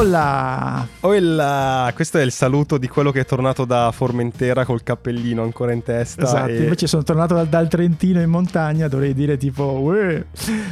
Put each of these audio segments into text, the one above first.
Olla! Olla! Questo è il saluto di quello che è tornato da Formentera col cappellino ancora in testa. Esatto, e- invece sono tornato dal, dal Trentino in montagna, dovrei dire tipo... "Uè".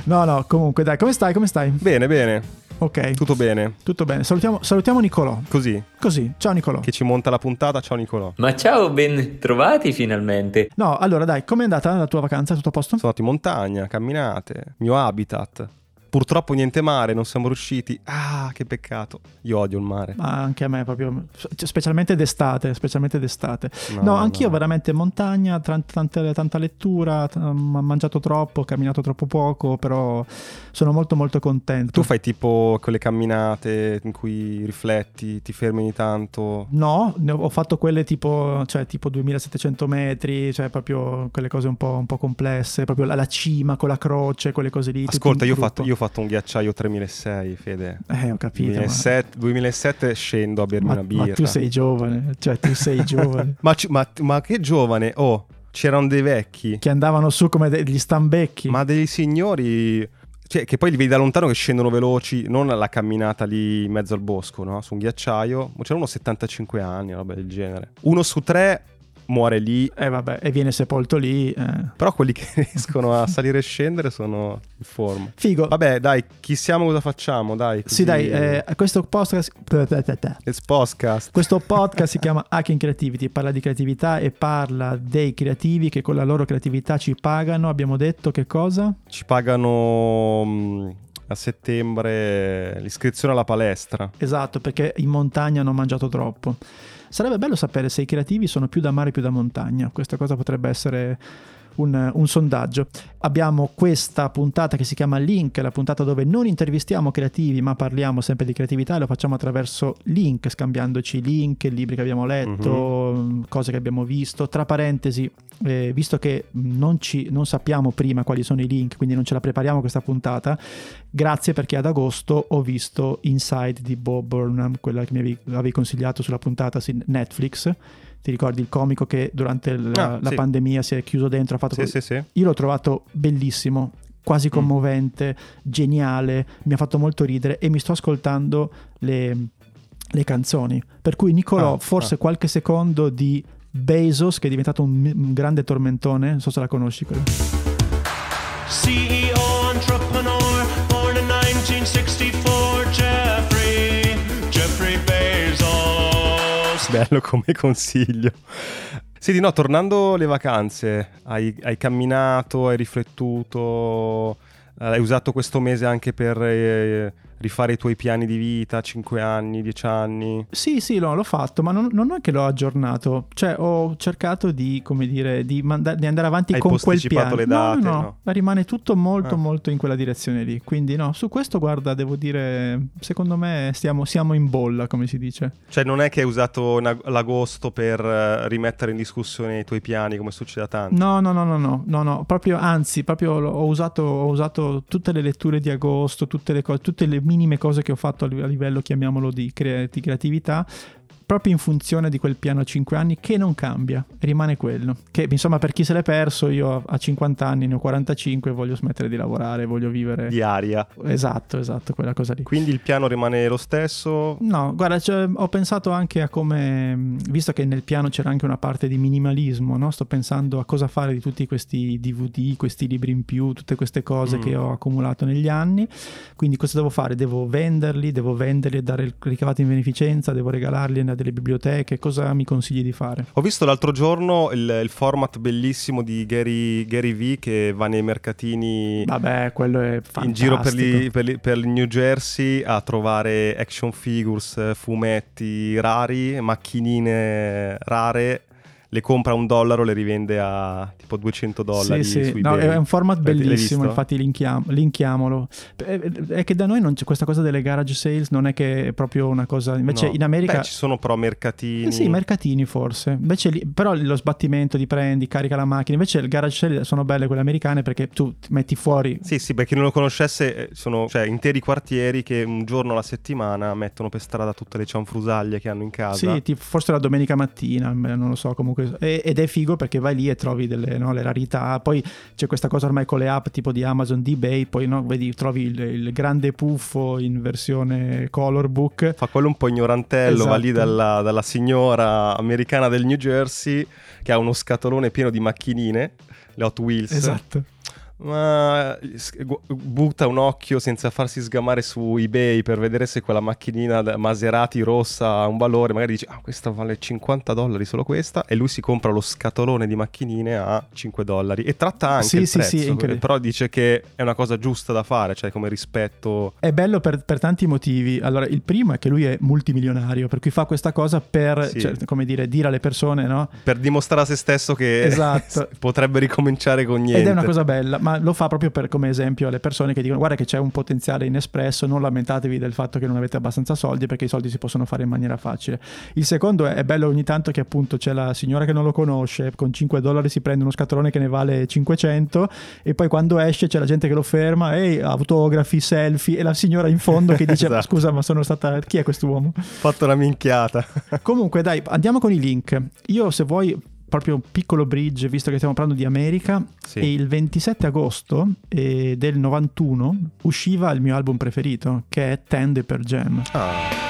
No, no, comunque dai, come stai? Come stai? Bene, bene, Ok, tutto bene. tutto bene. Salutiamo, salutiamo Nicolò. Così, Così, ciao Nicolò. che ci monta la puntata. Ciao Nicolò. Ma ciao, ben trovati finalmente. No, allora dai, com'è andata la tua vacanza? Tutto a posto? Sono andato in montagna, camminate, mio habitat. Purtroppo niente mare, non siamo riusciti. Ah, che peccato. Io odio il mare. Ma anche a me proprio, cioè, specialmente d'estate, specialmente d'estate. No, No, anch'io no. veramente montagna, tante- tanta lettura, t- ho mangiato troppo, ho camminato troppo poco, però sono molto molto contento. Tu fai tipo quelle camminate in cui rifletti, ti fermi ogni tanto. No, ho fatto quelle tipo, cioè, tipo 2700 metri, cioè proprio quelle cose un po', un po' complesse, proprio la, la cima con la croce, quelle cose lì. Ascolta, io ho, fatto, io ho fatto un ghiacciaio 3006, Fede. Eh, ho capito. ma- 2007, 2007 scendo a bermi Ma, una birra. ma tu sei giovane, cioè tu sei giovane. Ma, ma- ma che giovane, oh, c'erano dei vecchi, che andavano su come degli stambecchi. ma dei signori, cioè, che poi li vedi da lontano che scendono veloci, non alla camminata lì in mezzo al bosco, no? Su un ghiacciaio, c'era uno 75 anni, roba del genere. Uno su tre muore lì, Eh vabbè, e viene sepolto lì. eh. però quelli che riescono a salire e scendere sono in forma. Figo. Vabbè, dai, chi siamo, cosa facciamo, dai. Sì, così- dai, eh, questo podcast... Podcast. Questo podcast si chiama Hacking Creativity, parla di creatività e parla dei creativi che con la loro creatività ci pagano. Abbiamo detto che cosa? Ci pagano mh, a settembre l'iscrizione alla palestra. Esatto, perché in montagna hanno mangiato troppo. Sarebbe bello sapere se i creativi sono più da mare più da montagna. Questa cosa potrebbe essere un, un sondaggio. Abbiamo questa puntata che si chiama Link, la puntata dove non intervistiamo creativi, ma parliamo sempre di creatività e lo facciamo attraverso link, scambiandoci link, libri che abbiamo letto, mh, cose che abbiamo visto. Tra parentesi, eh, visto che non, ci, non sappiamo prima quali sono i link, quindi non ce la prepariamo questa puntata, grazie perché ad agosto ho visto Inside di Bob Burnham, quella che mi avevi, avevi consigliato sulla puntata su Netflix. Ti ricordi il comico che durante la, Ah, la sì. pandemia si è chiuso dentro? Ha fatto Sì, quel- sì, sì. Io l'ho trovato bellissimo, quasi commovente, geniale, mi ha fatto molto ridere e mi sto ascoltando le, le canzoni. Per cui Nicolò, Ah, forse ah. qualche secondo di Bezos, che è diventato un, un grande tormentone, non so se la conosci. quella. CEO entrepreneur, Bello come consiglio. Senti, no, tornando alle vacanze, hai, hai camminato, hai riflettuto, eh, hai usato questo mese anche per eh, rifare i tuoi piani di vita, 5 anni, 10 anni. Sì, sì, no, l'ho fatto, ma non, non è che l'ho aggiornato. Cioè, ho cercato di, come dire, di, manda- di andare avanti Hai con quel piano. le date, no, no, no? ma rimane tutto molto, Ah. molto in quella direzione lì. Quindi, no, su questo, guarda, devo dire, secondo me stiamo, siamo in bolla, come si dice. Cioè, non è che hai usato l'agosto per eh, rimettere in discussione i tuoi piani, come succede a tanti. No, no, no, no, no, no, no, proprio, anzi, proprio ho usato, ho usato tutte le letture di agosto, tutte le, cose, tutte le minime cose che ho fatto a li- a livello, chiamiamolo, di, crea- di creatività, proprio in funzione di quel piano a 5 anni che non cambia, rimane quello. Che insomma, per chi se l'è perso, io a 50 anni, ne ho 45, voglio smettere di lavorare, voglio vivere... Di aria. Esatto, esatto, quella cosa lì. Quindi il piano rimane lo stesso. No, guarda, cioè, ho pensato anche a come, visto che nel piano c'era anche una parte di minimalismo, no? sto pensando a cosa fare di tutti questi DVD, questi libri in più, tutte queste cose Mm. che ho accumulato negli anni. Quindi cosa devo fare? Devo venderli, devo venderli e dare il ricavato in beneficenza, devo regalarli delle biblioteche, cosa mi consigli di fare? Ho visto l'altro giorno il, il format bellissimo di Gary, Gary V che va nei mercatini Vabbè, quello è fantastico. in giro per, li- per li- per il New Jersey a trovare action figures, fumetti rari, macchinine rare. Le compra a un dollaro, le rivende a tipo 200 dollari. Sì, sì, no, è un format bellissimo, infatti linkiam- linkiamolo. Eh, È che da noi non c'è questa cosa delle garage sales, non è che è proprio una cosa... Invece No. in America... Beh, ci sono però mercatini. Eh sì, mercatini forse. Invece lì- però lo sbattimento di prendi, carica la macchina. Invece il garage sale sono belle quelle americane perché tu ti metti fuori. Sì, sì, per chi non lo conoscesse, eh, sono cioè, interi quartieri che un giorno alla settimana mettono per strada tutte le cianfrusaglie che hanno in casa. Sì, ti- forse la domenica mattina, non lo so, comunque e- ed è figo perché vai lì e trovi delle no, le rarità. Poi c'è questa cosa ormai con le app tipo di Amazon, di eBay, poi no, vedi, trovi il, il grande puffo in versione color book. Fa quello un po' ignorantello, va lì Esatto. dalla, dalla signora americana del New Jersey che ha uno scatolone pieno di macchinine, le Hot Wheels. Esatto. Ma butta un occhio senza farsi sgamare su eBay per vedere se quella macchinina Maserati rossa ha un valore. Magari dice, ah, questa vale 50 dollari solo questa. E lui si compra lo scatolone di macchinine a 5 dollari. E tratta anche Sì, il sì, prezzo. sì, però dice che è una cosa giusta da fare, cioè come rispetto. È bello per, per tanti motivi. Allora, il primo è che lui è multimilionario, per cui fa questa cosa per, cioè, come dire, dire alle persone, no? Per dimostrare a se stesso che Esatto. potrebbe ricominciare con niente. Ed è una cosa bella, ma lo fa proprio per, come esempio alle persone che dicono guarda che c'è un potenziale inespresso, non lamentatevi del fatto che non avete abbastanza soldi perché i soldi si possono fare in maniera facile. Il secondo è, è bello ogni tanto che appunto c'è la signora che non lo conosce, con 5 dollari si prende uno scatolone che ne vale 500 e poi quando esce c'è la gente che lo ferma, ehi, autografi, selfie e la signora in fondo che dice Esatto. scusa ma sono stata... chi è quest'uomo? Fatto una minchiata. Comunque, dai, andiamo con i link. Io, se vuoi, proprio un piccolo bridge, visto che stiamo parlando di America, Sì. e il 27 agosto eh, del 91 usciva il mio album preferito, che è Tende per Jam. Ah.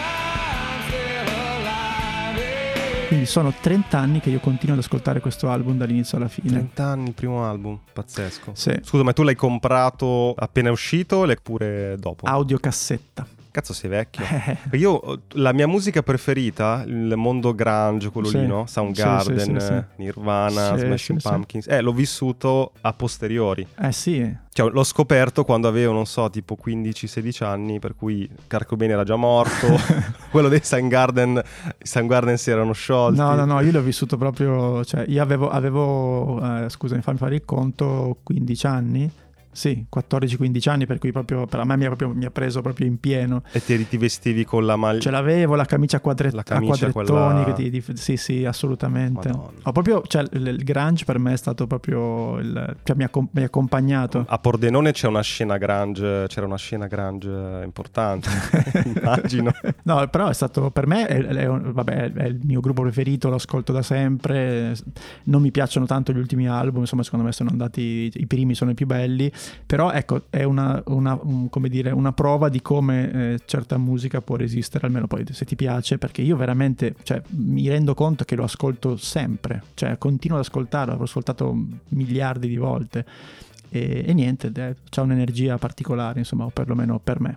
Quindi sono 30 anni che io continuo ad ascoltare questo album dall'inizio alla fine. 30 anni, il primo album, pazzesco. Sì. Scusa, ma tu l'hai comprato appena uscito o l'hai pure dopo? Audiocassetta. Cazzo, sei vecchio. Eh, Io, la mia musica preferita, il mondo grunge, quello Sì. lì, no? Soundgarden, Sì, sì. Nirvana, Smashing. Pumpkins. Eh, l'ho vissuto a posteriori. eh sì, Cioè, l'ho scoperto quando avevo, non so, tipo 15-16 anni, per cui Carcobain era già morto. quello dei Soundgarden, i Soundgarden si erano sciolti. No, no, no, io l'ho vissuto proprio, cioè io avevo, avevo eh, scusami, fammi fare il conto, 15 anni, sì, 14-15 anni, per cui proprio, per a me mi ha, proprio- mi ha preso proprio in pieno. E ti, ti vestivi con la maglia. Ce l'avevo, la camicia a, quadre- La a camicia quadrettoni, quella- che ti- di- sì, sì, assolutamente. Ho proprio, cioè, il, il grunge per me è stato proprio, il, cioè mi ha, mi ha accompagnato. A Pordenone c'è una scena grunge, c'era una scena grunge importante, immagino. No, però è stato per me, è, è vabbè, è il mio gruppo preferito, lo ascolto da sempre. Non mi piacciono tanto gli ultimi album, insomma, secondo me sono andati. I primi sono i più belli. Però ecco, è una, una- un- dire, una prova di come eh, certa musica può resistere, almeno poi se ti piace, perché io veramente cioè, mi rendo conto che lo ascolto sempre, cioè continuo ad ascoltarlo, l'ho ascoltato miliardi di volte. E, e niente, ha un'energia particolare, insomma, o perlomeno per me.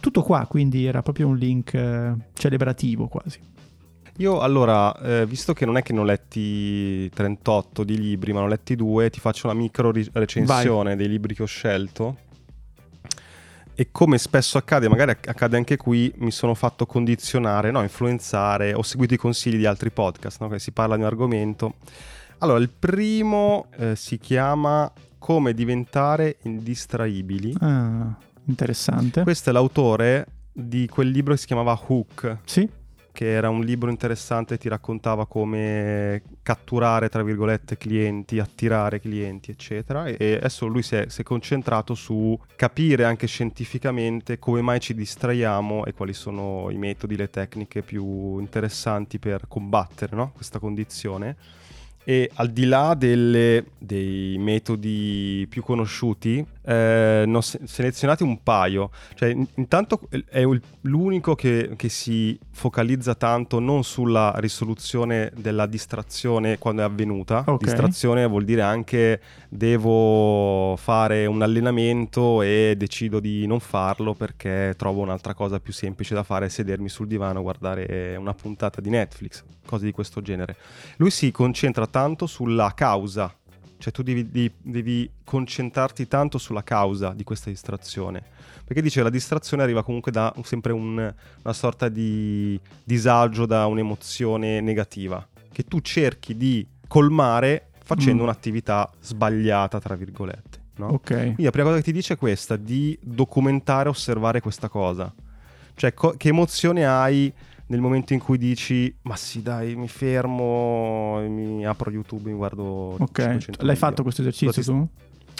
Tutto qua, quindi era proprio un link eh, celebrativo quasi. Io allora, eh, visto che non è che ne ho letti 38 di libri, ma ne ho letti due, ti faccio una micro ri- recensione dei libri che ho scelto. E come spesso accade, magari acc- accade anche qui, mi sono fatto condizionare, no, influenzare, ho seguito i consigli di altri podcast, no, che si parla di un argomento. Allora, il primo eh, si chiama Come diventare indistraibili. Ah, interessante. Questo è l'autore di quel libro che si chiamava Hook, Sì, che era un libro interessante, ti raccontava come catturare, tra virgolette, clienti, attirare clienti, eccetera. E adesso lui si è, si è concentrato su capire anche scientificamente come mai ci distraiamo e quali sono i metodi, le tecniche più interessanti per combattere no? questa condizione. E al di là delle- dei metodi più conosciuti, eh, ne ho se- selezionati un paio. Cioè, in- intanto è l'unico che, che si focalizza tanto non sulla risoluzione della distrazione quando è avvenuta. Ok. Distrazione vuol dire anche devo fare un allenamento e decido di non farlo perché trovo un'altra cosa più semplice da fare, sedermi sul divano a guardare una puntata di Netflix, cose di questo genere. Lui si concentra tanto sulla causa, cioè tu devi, devi- devi concentrarti tanto sulla causa di questa distrazione. Perché dice la distrazione arriva comunque da sempre un- una sorta di disagio, da un'emozione negativa, che tu cerchi di colmare facendo Mm. un'attività sbagliata, tra virgolette. no? ok. Quindi la prima cosa che ti dice è questa, di documentare, osservare questa cosa. Cioè, co- che emozione hai nel momento in cui dici, ma sì dai, mi fermo, mi apro YouTube, mi guardo... Ok, 500 l'hai video." fatto questo esercizio tu?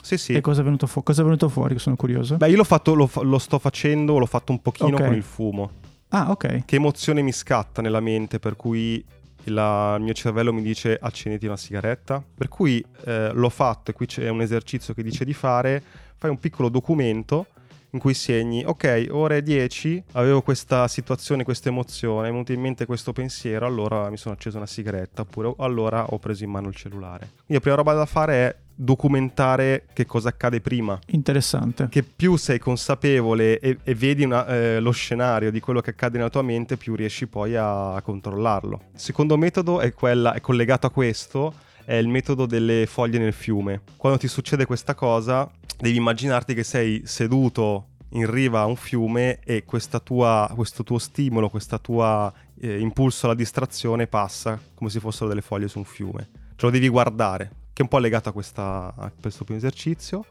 Sì, sì. E cosa è, venuto fu- cosa è venuto fuori? Che sono curioso. Beh, io l'ho fatto, lo, lo sto facendo, l'ho fatto un pochino Ok. con il fumo. ah, ok. Che emozione mi scatta nella mente per cui la- il mio cervello mi dice accenditi una sigaretta. Per cui eh, l'ho fatto e qui c'è un esercizio che dice di fare, fai un piccolo documento in cui segni, ok, ore 10, avevo questa situazione, questa emozione, è venuto in mente questo pensiero, allora mi sono acceso una sigaretta, oppure allora ho preso in mano il cellulare. Quindi la prima roba da fare è documentare che cosa accade prima. Interessante. Che più sei consapevole e, e vedi una- eh, lo scenario di quello che accade nella tua mente, più riesci poi a, a controllarlo. Il secondo metodo è, quella, è collegato a questo, è il metodo delle foglie nel fiume. Quando ti succede questa cosa, devi immaginarti che sei seduto in riva a un fiume e tua- questo tuo stimolo, questo tuo impulso alla distrazione passa come se fossero delle foglie su un fiume. Ce lo devi guardare, che è un po' legato a, questa- a questo primo esercizio.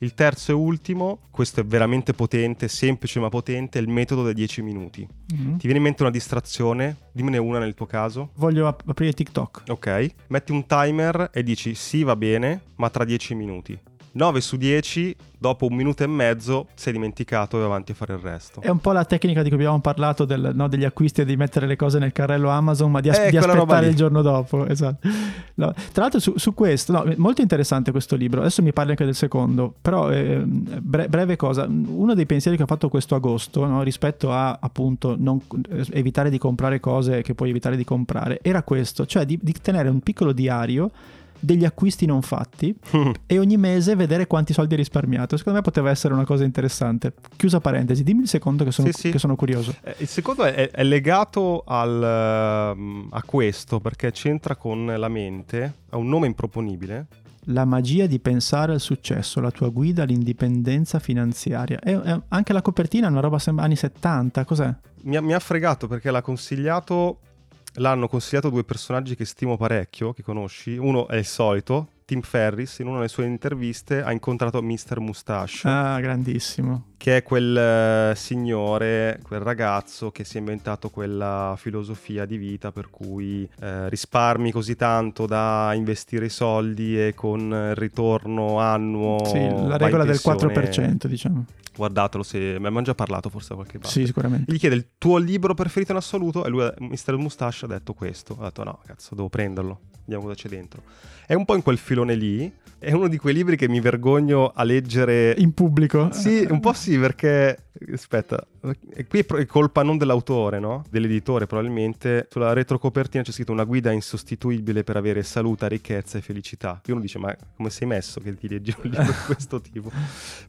Il terzo e ultimo, questo è veramente potente, semplice ma potente, è il metodo dei 10 minuti. Mhm. Ti viene in mente una distrazione? Dimmene una nel tuo caso. Voglio ap- aprire TikTok. Ok, metti un timer e dici sì va bene, ma tra 10 minuti. 9 su 10, dopo un minuto e mezzo sei dimenticato e vai avanti a fare il resto. È un po' la tecnica di cui abbiamo parlato del- no, degli acquisti e di mettere le cose nel carrello Amazon, ma di, as- Eh, di aspettare il giorno dopo. Esatto. No, tra l'altro, su, su questo, no, molto interessante questo libro. Adesso mi parli anche del secondo, però eh, bre- breve cosa. Uno dei pensieri che ho fatto questo agosto no, rispetto a appunto non- evitare di comprare cose che puoi evitare di comprare era questo, cioè di, di tenere un piccolo diario degli acquisti non fatti e ogni mese vedere quanti soldi hai risparmiato. Secondo me poteva essere una cosa interessante. Chiusa parentesi, dimmi il secondo che sono, Sì, sì. che sono curioso. Eh, Il secondo è, è legato al, ehm, a questo perché c'entra con la mente, ha un nome improponibile. La magia di pensare al successo, la tua guida all'indipendenza finanziaria. E, e anche la copertina è una roba sembra anni 70, cos'è? Mi ha, mi ha fregato perché l'ha consigliato, l'hanno consigliato due personaggi che stimo parecchio, che conosci. Uno è il solito, Tim Ferris, in una delle sue interviste ha incontrato Mr. Mustache. Ah, grandissimo. che è quel eh, signore, quel ragazzo che si è inventato quella filosofia di vita per cui eh, risparmi così tanto da investire i soldi e con il ritorno annuo. sì, la regola del pensione. 4%, diciamo. Guardatelo se mi abbiamo già parlato forse da qualche parte. Sì, sicuramente. Gli chiede il tuo libro preferito in assoluto e lui, Mr. Mustache, ha detto questo. Ha detto no, cazzo, devo prenderlo. Vediamo cosa c'è dentro. È un po' in quel filone lì. È uno di quei libri che mi vergogno a leggere In pubblico? sì, un po' sì, perché aspetta, e qui è colpa non dell'autore, no? Dell'editore, probabilmente. Sulla retrocopertina c'è scritto una guida insostituibile per avere salute, ricchezza e felicità. E uno dice, ma come sei messo che ti leggi un libro di questo tipo?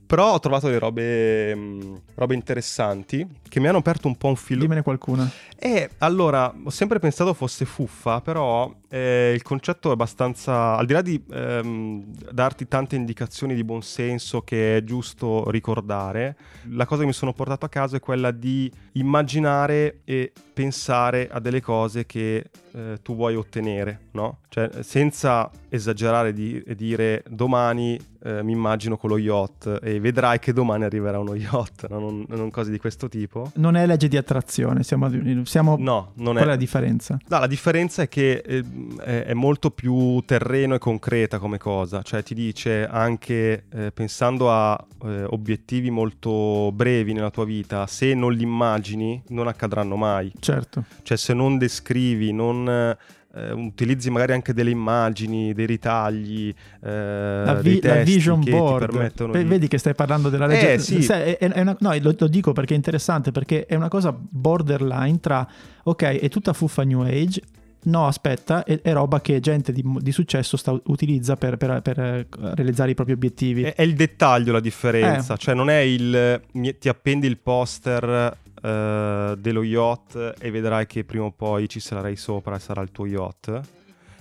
Però ho trovato delle robe, mh, robe interessanti che mi hanno aperto un po' un filo. Dimmene qualcuna. E allora, ho sempre pensato fosse fuffa, però eh, il concetto è abbastanza, al di là di ehm, darti tante indicazioni di buon senso che è giusto ricordare, la cosa che mi sono portato a caso è quella di immaginare e pensare a delle cose che eh, tu vuoi ottenere, no? Cioè, senza esagerare di, e dire domani eh, mi immagino con lo yacht e vedrai che domani arriverà uno yacht, no? non, non cose di questo tipo. Non è legge di attrazione, siamo... siamo No, non Qual è è. la differenza? No, la differenza è che eh, è, è molto più terreno e concreta come cosa, cioè ti dice anche eh, pensando a eh, obiettivi molto brevi nella tua vita, se non li immagini non accadranno mai, Certo. cioè se non descrivi, non eh, utilizzi magari anche delle immagini, dei ritagli, eh, La, vi- la vision che board. ti permettono Beh, di... Vedi che stai parlando della legge. Eh, sì. Sai, è- è una- no, lo, lo dico perché è interessante, perché è una cosa borderline tra, ok, è tutta fuffa new age, no, aspetta, è, è roba che gente di, di successo sta, utilizza per, per- per, eh, realizzare i propri obiettivi. È, è il dettaglio la differenza, Eh. cioè non è il mi- ti appendi il poster eh, dello yacht e vedrai che prima o poi ci sarai sopra e sarà il tuo yacht,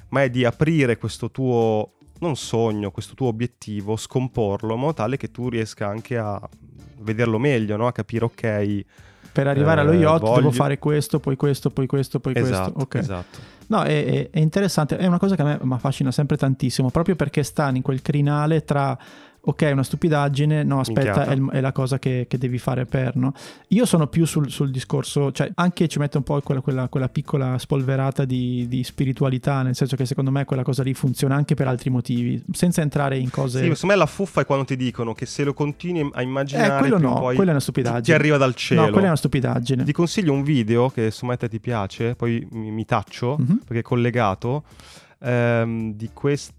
ma è di aprire questo tuo non sogno, questo tuo obiettivo, scomporlo in modo tale che tu riesca anche a vederlo meglio, no? a capire ok, per arrivare eh, allo yacht devo voglio- fare questo, poi questo, poi questo, poi esatto, questo. Ok. esatto. No, è- è interessante, è una cosa che a me mi affascina sempre tantissimo, proprio perché sta in quel crinale tra ok, è una stupidaggine, no, aspetta, è, il- è la cosa che, che devi fare per, no? Io sono più sul, sul discorso, cioè anche ci mette un po' quella, quella- quella piccola spolverata di, di spiritualità, nel senso che secondo me quella cosa lì funziona anche per altri motivi, senza entrare in cose... Sì, secondo me la fuffa è quando ti dicono che se lo continui a immaginare eh, quello no, poi quella è una ti, stupidaggine. ti arriva dal cielo. No, quella è una stupidaggine. Ti consiglio un video che insomma a te ti piace, poi mi, mi taccio Mhm. perché è collegato ehm, di questo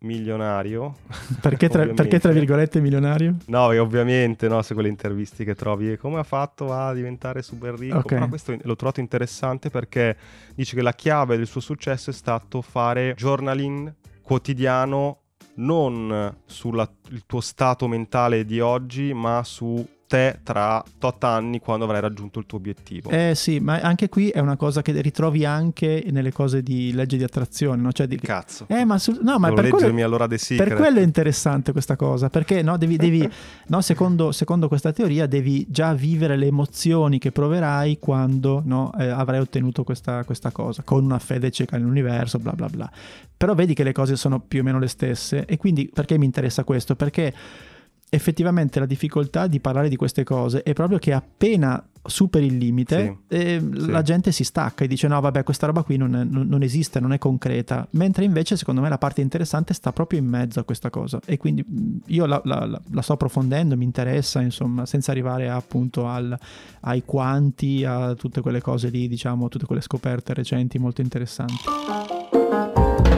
milionario. Perché tra, perché tra virgolette milionario? No, e ovviamente, no, se quelle interviste che trovi, come ha fatto a diventare super ricco. Ok. Però questo l'ho trovato interessante perché dice che la chiave del suo successo è stato fare journaling quotidiano non sul tuo stato mentale di oggi, ma su te tra tot anni quando avrai raggiunto il tuo obiettivo. Eh sì, ma anche qui è una cosa che ritrovi anche nelle cose di legge di attrazione, no? Cioè di... Cazzo. Eh, ma, su- no, ma per quello, leggermi allora per quello è interessante questa cosa, perché no, devi, devi- no, secondo, secondo questa teoria devi già vivere le emozioni che proverai quando no, eh, avrai ottenuto questa, questa cosa, con una fede cieca nell'universo, bla bla bla. Però vedi che le cose sono più o meno le stesse e quindi perché mi interessa questo? Perché effettivamente la difficoltà di parlare di queste cose è proprio che appena superi il limite eh, sì. la gente si stacca e dice no vabbè questa roba qui non, è- non- esiste, non è concreta mentre invece secondo me la parte interessante sta proprio in mezzo a questa cosa e quindi mh, io la, la- la- la sto approfondendo, mi interessa insomma senza arrivare appunto al- ai quanti, a tutte quelle cose lì diciamo, tutte quelle scoperte recenti molto interessanti.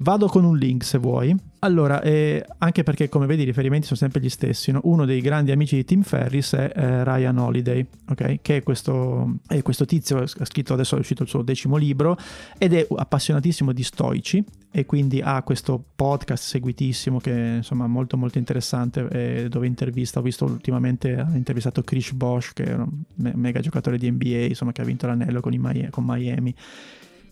Vado con un link se vuoi. Allora, eh, anche perché come vedi i riferimenti sono sempre gli stessi, no? uno dei grandi amici di Tim Ferris è eh, Ryan Holiday, ok? Che è questo, è questo tizio, ha scritto adesso è uscito il suo decimo libro ed è appassionatissimo di stoici e quindi ha questo podcast seguitissimo che è insomma molto molto interessante eh, dove intervista, ho visto ultimamente, ha intervistato Chris Bosch che è un me- mega giocatore di NBA, insomma che ha vinto l'anello con, i con Miami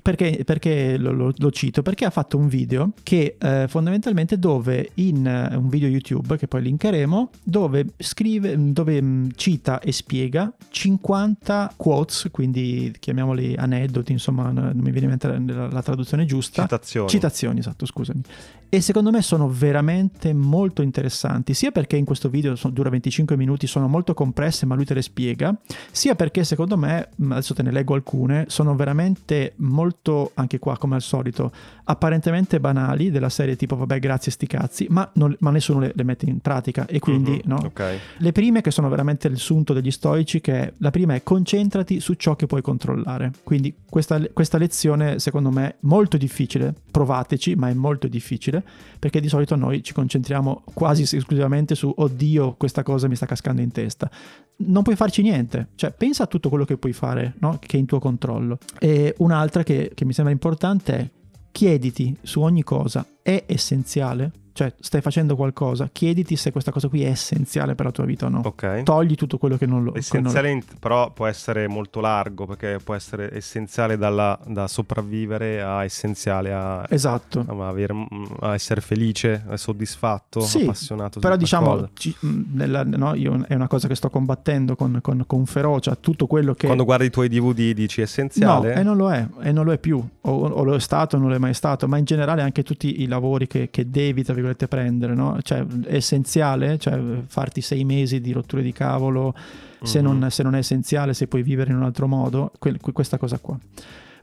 perché, perché lo, lo- lo cito? Perché ha fatto un video che eh, fondamentalmente dove in eh, un video YouTube che poi linkeremo, dove scrive, dove mh, cita e spiega 50 quotes, quindi chiamiamoli aneddoti, insomma, non mi viene in mente la, la traduzione giusta. Citazioni. Citazioni, esatto, scusami. E secondo me sono veramente molto interessanti, sia perché in questo video dura 25 minuti, sono molto compresse, ma lui te le spiega, sia perché secondo me, mh, adesso te ne leggo alcune, sono veramente molto, anche qua come al solito, apparentemente banali, della serie tipo vabbè grazie sti cazzi, ma, non- ma nessuno le, le mette in pratica e quindi Mhm, no, Ok. le prime che sono veramente il sunto degli stoici, che è, la prima è concentrati su ciò che puoi controllare. Quindi questa, questa lezione secondo me è molto difficile, provateci, ma è molto difficile, perché di solito noi ci concentriamo quasi esclusivamente su oddio questa cosa mi sta cascando in testa. Non puoi farci niente, cioè pensa a tutto quello che puoi fare, no? che è in tuo controllo. E un'altra che, che mi sembra importante è chiediti su ogni cosa, è essenziale? Cioè stai facendo qualcosa, chiediti se questa cosa qui è essenziale per la tua vita o no Ok. togli tutto quello che non lo non- Essenziale, in- però può essere molto largo perché può essere essenziale dalla- da sopravvivere a essenziale a, esatto a avere- a essere felice, soddisfatto, Sì, appassionato. però diciamo ci- mh, nella- no, io è una cosa che sto combattendo con, con- con ferocia tutto quello che Quando guardi i tuoi DVD dici no essenziale? e non lo è e non lo è più o, o lo è stato o non lo è mai stato ma in generale anche tutti i lavori che, che devi tra virgolette prendere no? cioè è essenziale cioè farti sei mesi di rotture di cavolo se, Mhm. non, se non è essenziale se puoi vivere in un altro modo que- que- questa cosa qua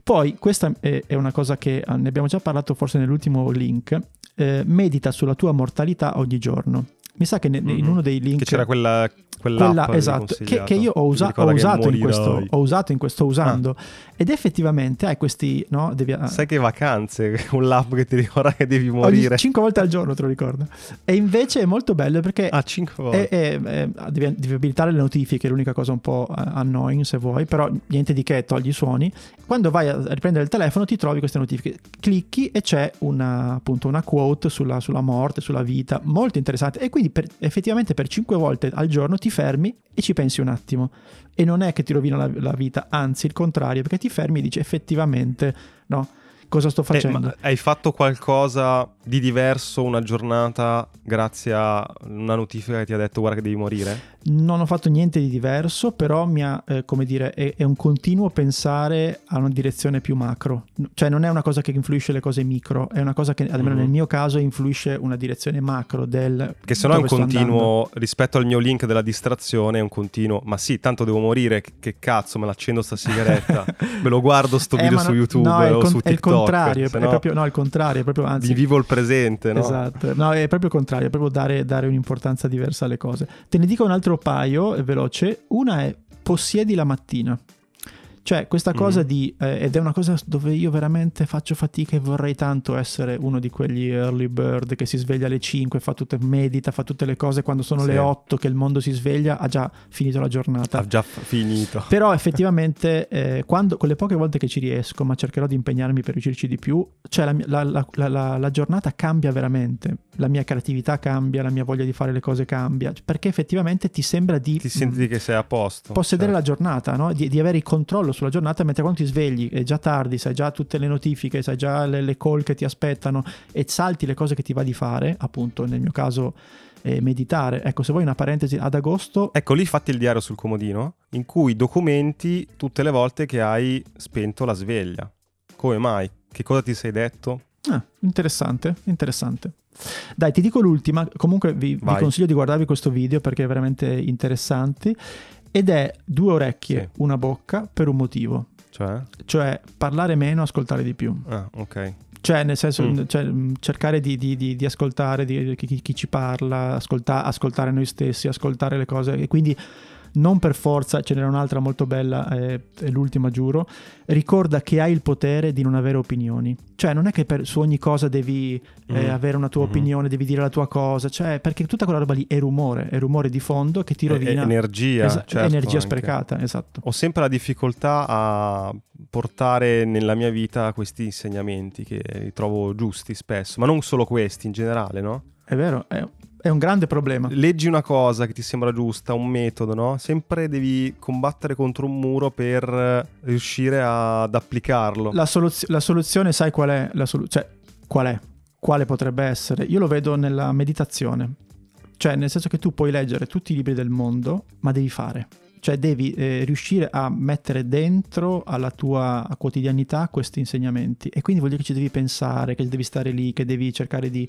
poi questa è, una cosa che ah, ne abbiamo già parlato forse nell'ultimo link eh, medita sulla tua mortalità ogni giorno. Mi sa che ne- in Mhm. uno dei link Che c'era quella, quella, che esatto, che, che io ho, usa- ho che usato in morirai. questo, ho usato in questo usando ed effettivamente hai questi, no, devi, Sai che vacanze, con l'app che ti ricorda che devi ogni morire. 5 volte al giorno te lo ricordo. E invece è molto bello perché Ah, 5 è- volte. è- è- devi, devi abilitare le notifiche, è l'unica cosa un po' annoying se vuoi, però niente di che, togli i suoni. Quando vai a riprendere il telefono ti trovi queste notifiche, clicchi e c'è una, appunto una quote sulla, sulla morte, sulla vita, molto interessante. E quindi per- effettivamente per 5 volte al giorno ti fermi e ci pensi un attimo. E non è che ti rovina la, la vita, anzi il contrario, perché ti fermi e dici effettivamente no, cosa sto Eh, facendo. ma hai fatto qualcosa di diverso una giornata grazie a una notifica che ti ha detto guarda che devi morire? Non ho fatto niente di diverso, però mi ha, eh, come dire, è, è un continuo pensare a una direzione più macro. Cioè non è una cosa che influisce le cose micro, è una cosa che almeno Mhm. nel mio caso influisce una direzione macro del... Che se no è un sto andando. continuo, rispetto al mio link della distrazione, è un continuo, ma sì, tanto devo morire, che, cazzo, me l'accendo sta sigaretta, me lo guardo sto Eh, video ma su no- YouTube no, o con- su è il TikTok. Contrario, è no proprio, no, il contrario, è proprio anzi... vi vivo il presente, no? Esatto, no, è proprio il contrario, è proprio dare, dare un'importanza diversa alle cose. Te ne dico un altro paio, è veloce. Una è possiedi la mattina. Cioè, questa cosa Mhm. di, eh, ed è una cosa dove io veramente faccio fatica e vorrei tanto essere uno di quegli early bird che si sveglia alle 5, fa tutte, medita, fa tutte le cose quando sono Sì. le 8 che il mondo si sveglia, ha già finito la giornata. Ha già finito. Però effettivamente, eh, quando, con le poche volte che ci riesco, ma cercherò di impegnarmi per riuscirci di più, cioè la, la- la- la- giornata cambia veramente, la mia creatività cambia, la mia voglia di fare le cose cambia, perché effettivamente ti sembra di Ti senti che sei a posto. possedere certo. la giornata, no? di, di avere il controllo sulla giornata, mentre quando ti svegli è già tardi, sai già tutte le notifiche, sai già le, le call che ti aspettano e salti le cose che ti va di fare, appunto nel mio caso eh, meditare. Ecco, se vuoi una parentesi, ad agosto Ecco lì fatti il diario sul comodino in cui documenti tutte le volte che hai spento la sveglia. Come mai? Che cosa ti sei detto? Ah, interessante, interessante. Dai, ti dico l'ultima, comunque vi, vi consiglio di guardarvi questo video perché è veramente interessante ed è due orecchie, Sì. una bocca per un motivo, Cioè? cioè parlare meno, ascoltare di più. Ah, ok. Cioè, nel senso, Mm. cioè, mh, cercare di, di- di- di ascoltare chi- chi ci parla, ascolta- ascoltare noi stessi, ascoltare le cose. E quindi non per forza, ce n'era un'altra molto bella, eh, è l'ultima giuro, ricorda che hai il potere di non avere opinioni. Cioè, non è che per, su ogni cosa devi eh, Mm. avere una tua Mhm. opinione, devi dire la tua cosa, cioè, perché tutta quella roba lì è rumore, è rumore di fondo che ti È- è rovina. energia, Esa- certo, energia anche. sprecata, esatto. Ho sempre la difficoltà a portare nella mia vita questi insegnamenti che li trovo giusti spesso, ma non solo questi, in generale, no? È vero, è, è un grande problema. Leggi una cosa che ti sembra giusta, un metodo, no? Sempre devi combattere contro un muro per riuscire a- ad applicarlo. La, soluz- la soluzione, sai qual è? La solu- cioè, qual è? Quale potrebbe essere? Io lo vedo nella meditazione. Cioè, nel senso che tu puoi leggere tutti i libri del mondo, ma devi fare. Cioè, devi eh, riuscire a mettere dentro alla tua quotidianità questi insegnamenti. E quindi vuol dire che ci devi pensare, che devi stare lì, che devi cercare di,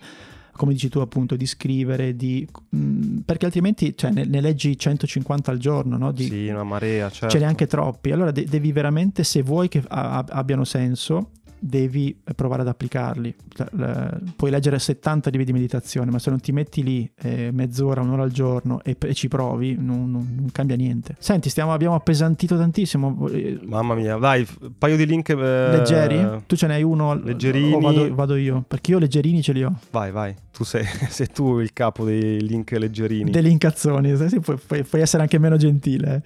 come dici tu appunto, di scrivere, di... mh, perché altrimenti cioè, ne, ne leggi 150 al giorno, no? Di, Sì, una marea, certo. ce n'è anche troppi. Allora de- devi veramente, se vuoi che a- a- abbiano senso, devi provare ad applicarli. La- puoi leggere 70 libri di meditazione, ma se non ti metti lì eh, mezz'ora, un'ora al giorno e, e ci provi, non, non- non cambia niente. Senti, stiamo- abbiamo appesantito tantissimo. Eh, Mamma mia, dai, un paio di link. eh, Leggeri? Tu ce n'hai uno? leggerini. O vado, vado io? Perché io leggerini ce li ho. Vai, vai, tu sei, sei tu il capo dei link leggerini. Degli incazzoni, sì, puoi, puoi- puoi essere anche meno gentile.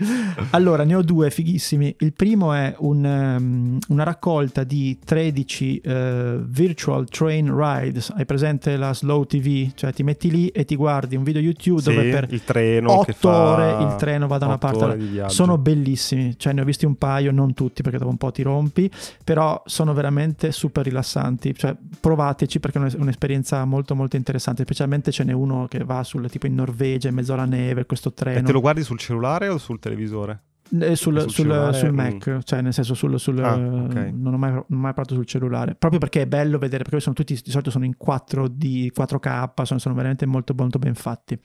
Allora, ne ho due fighissimi. Il primo è un, um, una raccolta di 13 eh, virtual train rides. Hai presente la slow TV? Cioè ti metti lì e ti guardi un video YouTube Sì, dove per il treno che 8 fa ore il treno va da una parte ore alla- di viaggio. Sono bellissimi, cioè ne ho visti un paio, non tutti perché dopo un po' ti rompi, però sono veramente super rilassanti. Cioè provateci perché è un- un'esperienza molto molto interessante, specialmente ce n'è uno che va sul tipo in Norvegia in mezzo alla neve, questo E treno. te lo guardi sul cellulare o sul televisore? Eh, sul, sul sul- sul mm. Mac, cioè nel senso sul, sul- Ah, ok. non, ho mai, non ho mai provato sul cellulare, proprio perché è bello vedere, perché sono tutti di solito sono in 4D, 4K, sono, sono veramente molto molto ben fatti.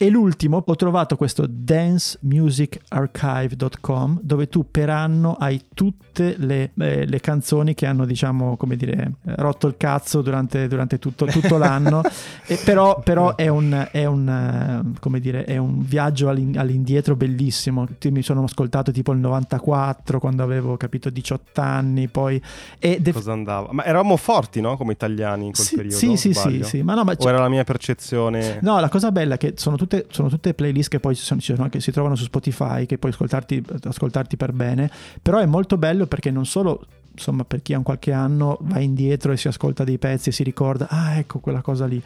E l'ultimo, ho trovato questo dancemusicarchive.com dove tu per anno hai tutte le, eh, le canzoni che hanno, diciamo, come dire, eh, rotto il cazzo durante, durante tutto, tutto l'anno. E però, però è, un, è, un, eh, come dire, è un viaggio all'in- all'indietro bellissimo. Mi sono ascoltato tipo il 94 quando avevo capito 18 anni, poi... E de- Cosa andava? Ma eravamo forti, no? Come italiani in quel sì, periodo? sì, sì, sì, sì, ma no, ma O era la mia percezione? No, la cosa bella è che sono tutte, sono tutte playlist che poi sono, sono anche, si trovano su Spotify, che puoi ascoltarti, ascoltarti per bene, però è molto bello perché non solo insomma per chi ha un qualche anno va indietro e si ascolta dei pezzi e si ricorda ah ecco quella cosa lì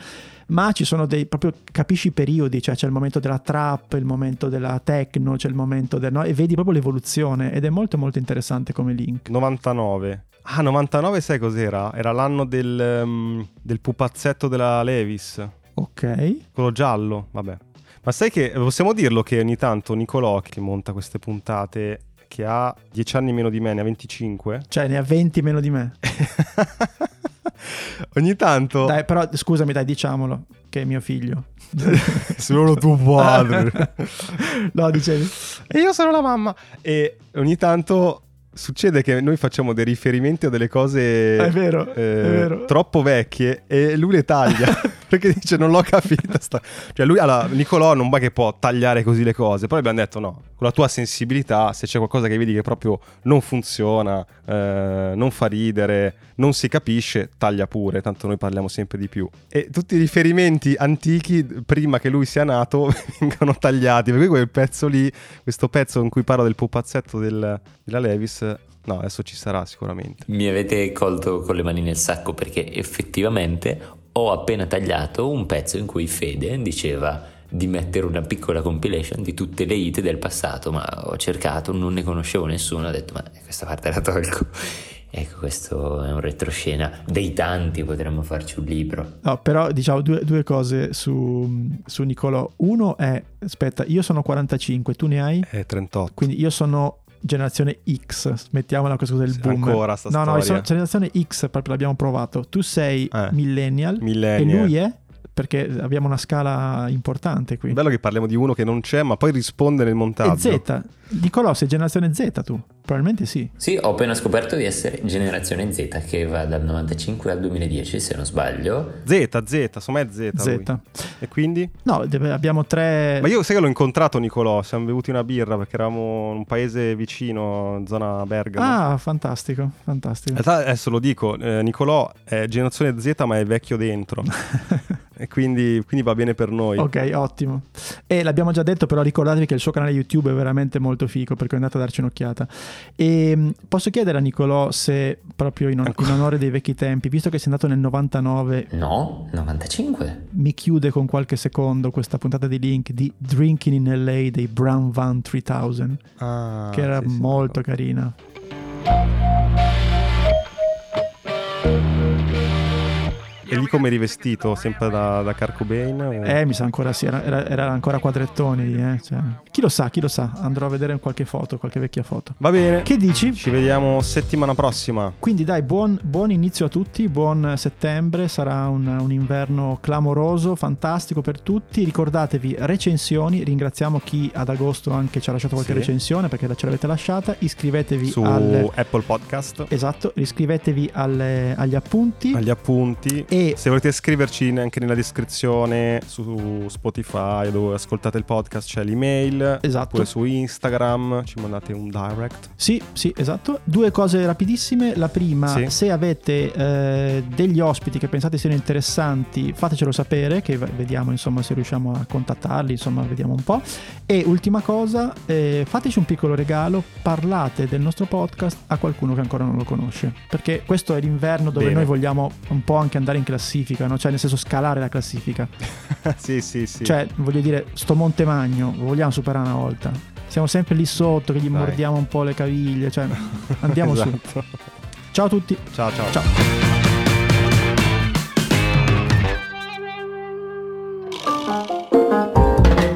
ma ci sono dei proprio capisci i periodi cioè c'è il momento della trap il momento della techno c'è il momento del no? e vedi proprio l'evoluzione ed è molto molto interessante come link 99. Ah, 99 sai cos'era? Era l'anno del, ehm, del pupazzetto della Levis. ok Quello giallo, vabbè. Ma sai che possiamo dirlo che ogni tanto Nicolò che monta queste puntate che ha 10 anni meno di me, ne ha 25. cioè ne ha 20 meno di me ogni tanto dai però scusami dai diciamolo che è mio figlio solo tuo padre. no dicevi e io sono la mamma e ogni tanto succede che noi facciamo dei riferimenti a delle cose È vero, è eh, vero. troppo vecchie e lui le taglia perché dice non l'ho capita sta-". cioè lui allora, Nicolò non va che può tagliare così le cose poi abbiamo detto no con la tua sensibilità se c'è qualcosa che vedi che proprio non funziona eh, non fa ridere non si capisce taglia pure tanto noi parliamo sempre di più e tutti i riferimenti antichi prima che lui sia nato vengono tagliati perché quel pezzo lì questo pezzo in cui parlo del pupazzetto del- della Levis no adesso ci sarà sicuramente Mi avete colto con le mani nel sacco perché effettivamente ho appena tagliato un pezzo in cui Fede diceva di mettere una piccola compilation di tutte le hit del passato, ma ho cercato, non ne conoscevo nessuno, ho detto ma questa parte la tolgo. Ecco, questo è un retroscena dei tanti, potremmo farci un libro. No, però diciamo due, due cose su, su Nicolò. Uno è, aspetta, io sono 45, tu ne hai? è 38 Quindi io sono generazione X, mettiamola questa cosa del boom. ancora sta no, no, storia. sono generazione X, proprio l'abbiamo provato. Tu sei Eh. millennial, Millennial. e lui è? Perché abbiamo una scala importante qui. Bello che parliamo di uno che non c'è, ma poi risponde nel E montaggio. Z, Nicolò sei generazione Z tu? Probabilmente sì. Sì, ho appena scoperto di essere generazione Z che va dal 95 al 2010 se non sbaglio. Z, Z, insomma è Z. lui. Z. E quindi? No, abbiamo tre... Ma io sai che l'ho incontrato Nicolò, siamo bevuti una birra perché eravamo in un paese vicino, zona Bergamo. Ah, fantastico, fantastico. In realtà adesso lo dico, eh, Nicolò è generazione Z ma è vecchio dentro. e quindi, quindi va bene per noi. Ok, ottimo. E l'abbiamo già detto, però ricordatevi che il suo canale YouTube è veramente molto figo perché andate a darci un'occhiata. E mh, posso chiedere a Nicolò se proprio in, on- in onore dei vecchi tempi, visto che sei andato nel 99, No, 95. mi chiude con qualche secondo questa puntata di link di Drinking in LA dei Brown Van 3000, Ah, che era sì, sì, molto ricordo. carina. E lì come rivestito? Sempre da, da Kurt Cobain? o- Eh, mi sa ancora sì, era, era- era ancora quadrettoni. lì, Eh, cioè. Chi lo sa, chi lo sa. Andrò a vedere qualche foto, qualche vecchia foto. Va bene. Che dici? Ci vediamo settimana prossima. Quindi dai, buon, buon inizio a tutti, buon settembre, sarà un, un inverno clamoroso, fantastico per tutti. Ricordatevi recensioni, ringraziamo chi ad agosto anche ci ha lasciato qualche Sì. recensione perché ce l'avete lasciata. Iscrivetevi Su al... Apple Podcast. Esatto, iscrivetevi alle- agli appunti. agli appunti E se volete scriverci anche nella descrizione su Spotify dove ascoltate il podcast c'è l'email Esatto. oppure su Instagram ci mandate un direct Sì, sì, esatto. Due cose rapidissime. La prima, Sì. se avete eh, degli ospiti che pensate siano interessanti, fatecelo sapere, che vediamo insomma se riusciamo a contattarli, insomma vediamo un po'. E ultima cosa, eh, fateci un piccolo regalo, parlate del nostro podcast a qualcuno che ancora non lo conosce, perché questo è l'inverno dove Bene. noi vogliamo un po' anche andare in classifica, no? cioè nel senso scalare la classifica. sì sì sì Cioè, voglio dire, sto Monte Magno, lo vogliamo superare una volta. Siamo sempre lì sotto che gli Dai. mordiamo un po' le caviglie, cioè andiamo su. Esatto. Ciao a tutti. ciao ciao Ciao.